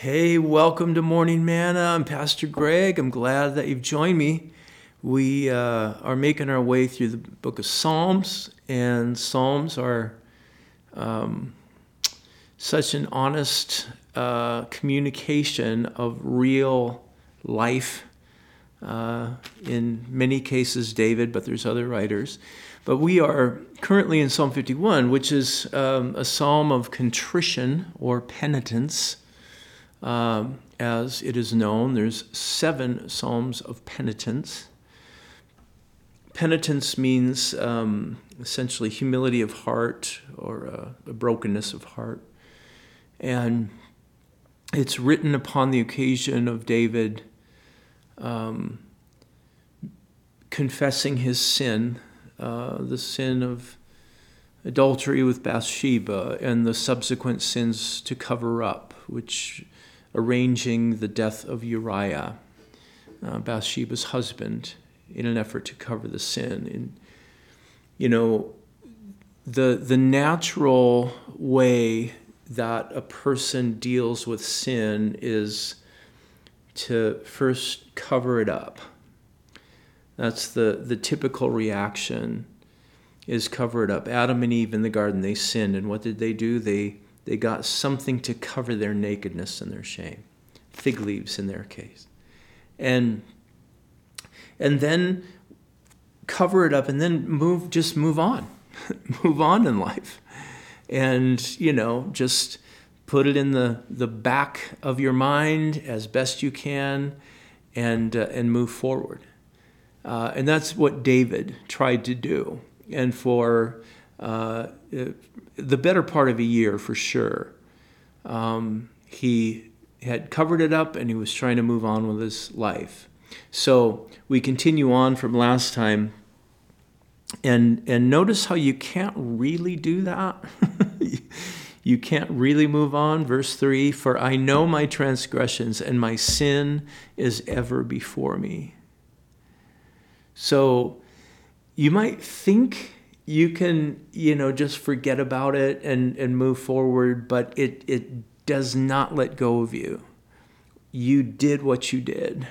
Hey, welcome to Morning Manna. I'm Pastor Greg. I'm glad that you've joined me. We uh, are making our way through the book of Psalms, and Psalms are um, such an honest uh, communication of real life. Uh, in many cases, David, but there's other writers. But we are currently in Psalm 51, which is um, a psalm of contrition or penitence um, as it is known. There's seven psalms of penitence. Penitence means um, essentially humility of heart or uh, a brokenness of heart. And it's written upon the occasion of David um, confessing his sin, uh, the sin of adultery with Bathsheba, and the subsequent sins to cover up, which arranging the death of Uriah, uh, Bathsheba's husband, in an effort to cover the sin. And, you know, the, the natural way that a person deals with sin is to first cover it up. That's the, the typical reaction is cover it up. Adam and Eve in the garden, they sinned. And what did they do? They they got something to cover their nakedness and their shame. Fig leaves in their case. And and then cover it up and then move just move on. move on in life. And, you know, just put it in the, the back of your mind as best you can and, uh, and move forward. Uh, and that's what David tried to do. And for uh, the better part of a year for sure. Um, he had covered it up and he was trying to move on with his life. So we continue on from last time. And, and notice how you can't really do that. you can't really move on. Verse 3 For I know my transgressions, and my sin is ever before me. So you might think you can you know just forget about it and and move forward but it it does not let go of you. You did what you did.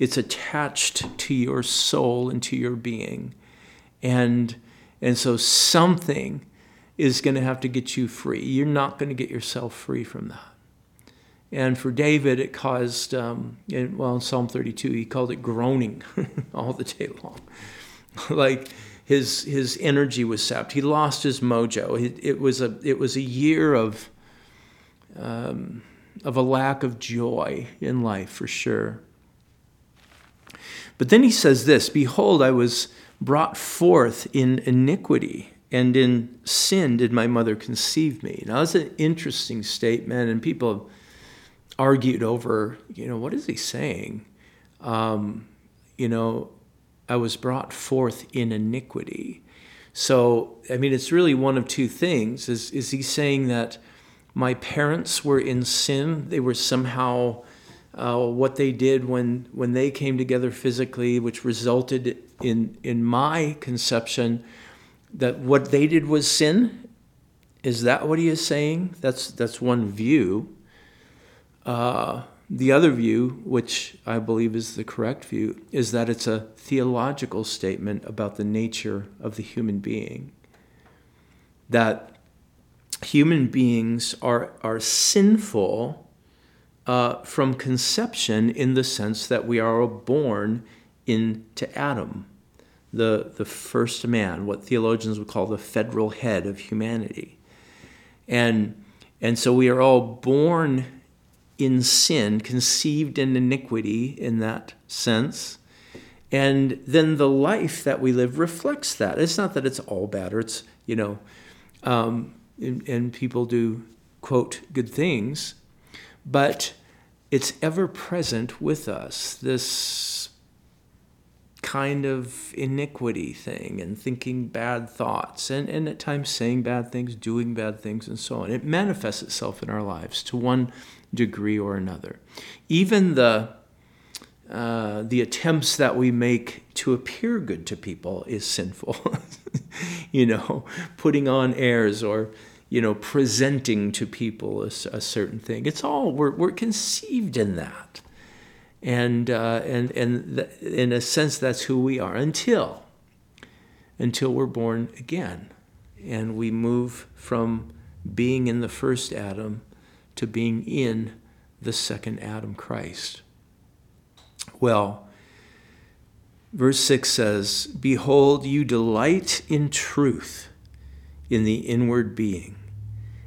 It's attached to your soul and to your being. And and so something is going to have to get you free. You're not going to get yourself free from that. And for david it caused um, well in psalm 32 he called it groaning all the day long. Like his his energy was sapped. He lost his mojo. It, it was a it was a year of um, of a lack of joy in life for sure. But then he says this: "Behold, I was brought forth in iniquity." And in sin did my mother conceive me. Now that's an interesting statement, and people have argued over, you know, what is he saying? Um, you know, I was brought forth in iniquity. So, I mean, it's really one of two things. Is, is he saying that my parents were in sin? They were somehow uh, what they did when, when they came together physically, which resulted in, in my conception that what they did was sin? Is that what he is saying? That's, that's one view. Uh, the other view, which I believe is the correct view, is that it's a theological statement about the nature of the human being. That human beings are, are sinful uh, from conception in the sense that we are born into Adam, the, the first man, what theologians would call the federal head of humanity. And, and so we are all born in sin, conceived in iniquity in that sense. And then the life that we live reflects that. It's not that it's all bad or it's, you know, um, and, and people do quote good things, but it's ever present with us, this kind of iniquity thing and thinking bad thoughts and, and at times saying bad things, doing bad things, and so on. It manifests itself in our lives to one degree or another. Even the uh, the attempts that we make to appear good to people is sinful. you know, putting on airs or, you know, presenting to people a, a certain thing. It's all we're we're conceived in that, and uh, and and th- in a sense that's who we are until until we're born again, and we move from being in the first Adam to being in the second Adam, Christ. Well. Verse 6 says, Behold, you delight in truth in the inward being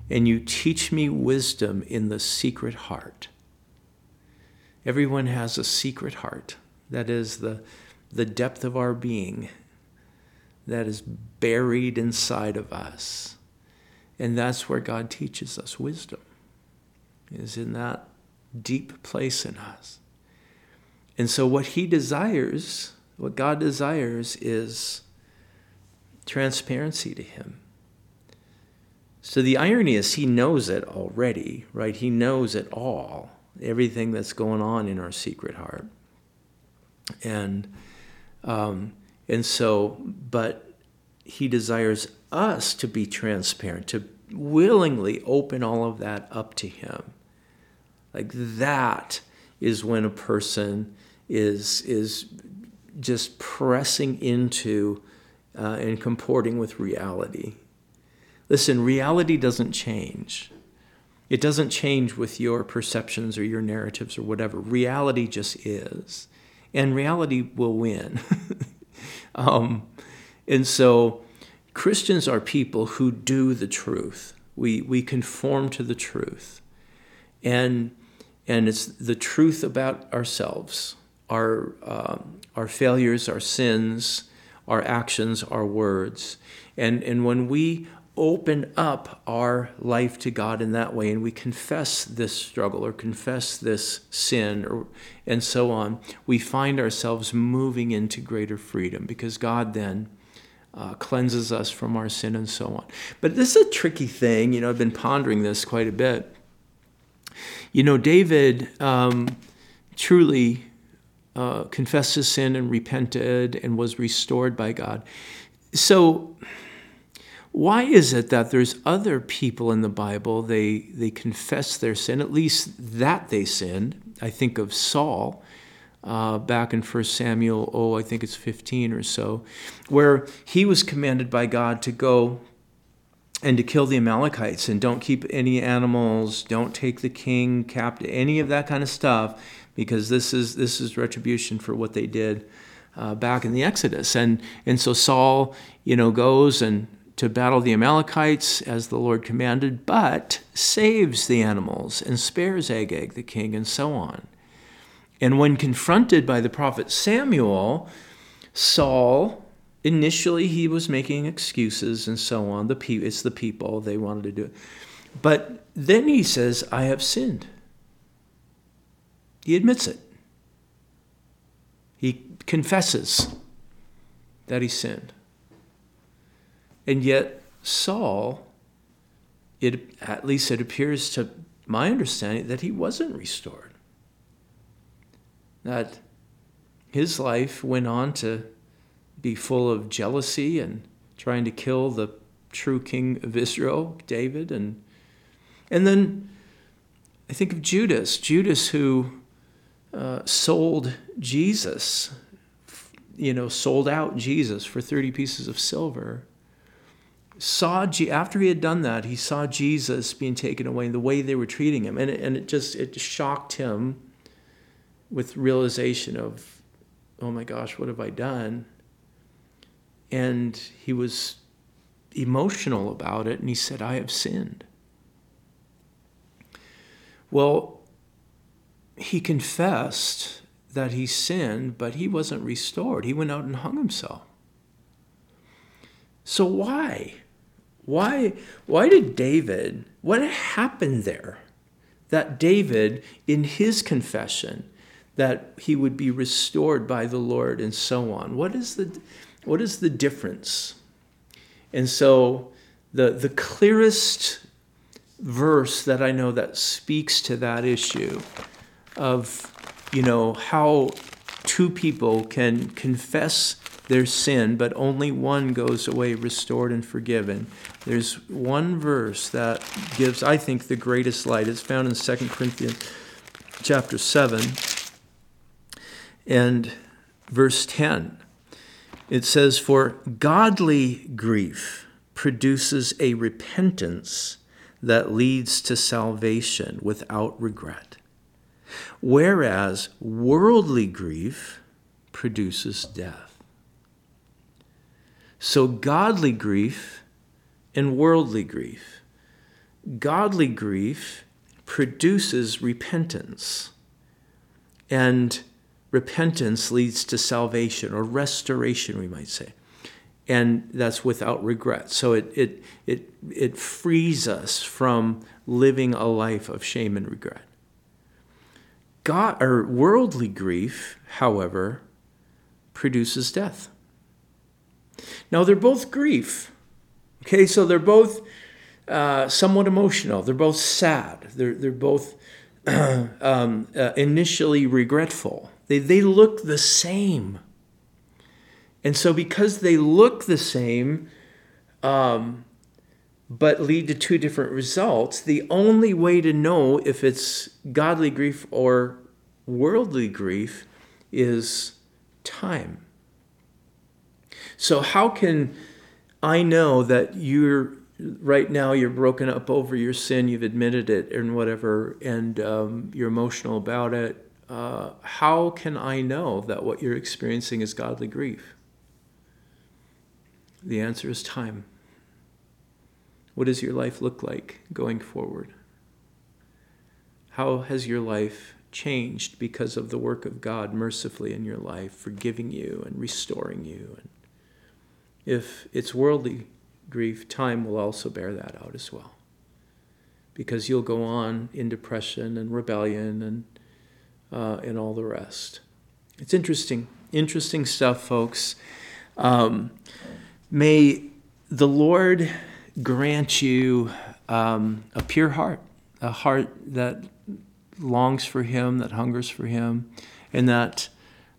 and you teach me wisdom in the secret heart. Everyone has a secret heart. That is the, the depth of our being that is buried inside of us. And that's where God teaches us wisdom, is in that deep place in us. And so, what He desires, what God desires, is transparency to Him so the irony is, he knows it already, right? He knows it all, everything that's going on in our secret heart. And, um, and so, but he desires us to be transparent, to willingly open all of that up to him. Like that is when a person is, is just pressing into uh, and comporting with reality Listen, reality doesn't change. It doesn't change with your perceptions or your narratives or whatever. Reality just is. And reality will win. um, and so Christians are people who do the truth. We, we conform to the truth. And, and it's the truth about ourselves, our, uh, our failures, our sins, our actions, our words. And, and when we open up our life to God in that way and we confess this struggle or confess this sin or and so on, we find ourselves moving into greater freedom because God then uh, cleanses us from our sin and so on. But this is a tricky thing. You know, I've been pondering this quite a bit. You know, David um, truly uh, confessed his sin and repented and was restored by God. So why is it that there's other people in the Bible, they, they confess their sin, at least that they sinned? I think of Saul uh, back in 1 Samuel, oh, I think it's 15 or so, where he was commanded by God to go and to kill the Amalekites and don't keep any animals, don't take the king captive, any of that kind of stuff, because this is, this is retribution for what they did. Uh, back in the Exodus. And, and so Saul, you know, goes and to battle the Amalekites as the Lord commanded, but saves the animals and spares Agag the king and so on. And when confronted by the prophet Samuel, Saul, initially he was making excuses and so on. The pe- it's the people, they wanted to do it. But then he says, I have sinned. He admits it. He confesses that he sinned. And yet, Saul, it, at least it appears to my understanding, that he wasn't restored. That his life went on to be full of jealousy and trying to kill the true king of Israel, David. And, and then I think of Judas, Judas who uh, sold Jesus, you know, sold out Jesus for 30 pieces of silver saw after he had done that he saw jesus being taken away and the way they were treating him. And it, and it just it shocked him with realization of oh my gosh what have i done? And he was emotional about it and he said i have sinned. Well he confessed that he sinned but he wasn't restored. He went out and hung himself. So why why, why did David, what happened there? That David, in his confession, that he would be restored by the Lord and so on. What is the, what is the difference? And so the, the clearest verse that I know that speaks to that issue of, you know, how two people can confess their sin, but only one goes away restored and forgiven. There's one verse that gives, I think, the greatest light. It's found in 2 Corinthians chapter 7 and verse 10. It says, For godly grief produces a repentance that leads to salvation without regret, whereas worldly grief produces death. So, godly grief and worldly grief. Godly grief produces repentance, and repentance leads to salvation or restoration, we might say. And that's without regret. So it, it, it, it frees us from living a life of shame and regret. God, or worldly grief, however, produces death. Now, they're both grief. Okay, so they're both uh, somewhat emotional. They're both sad. They're, they're both um, uh, initially regretful. They, they look the same. And so, because they look the same, um, but lead to two different results, the only way to know if it's godly grief or worldly grief is time. So, how can I know that you're right now you're broken up over your sin, you've admitted it and whatever, and um, you're emotional about it? Uh, how can I know that what you're experiencing is godly grief? The answer is time. What does your life look like going forward? How has your life changed because of the work of God mercifully in your life, forgiving you and restoring you. And if it's worldly grief, time will also bear that out as well. Because you'll go on in depression and rebellion and, uh, and all the rest. It's interesting, interesting stuff, folks. Um, may the Lord grant you um, a pure heart, a heart that longs for Him, that hungers for Him, and that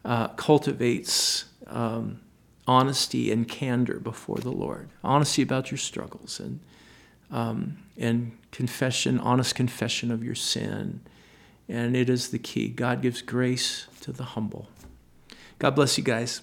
uh, cultivates um, honesty and candor before the Lord. Honesty about your struggles and um, and confession, honest confession of your sin. And it is the key. God gives grace to the humble. God bless you guys.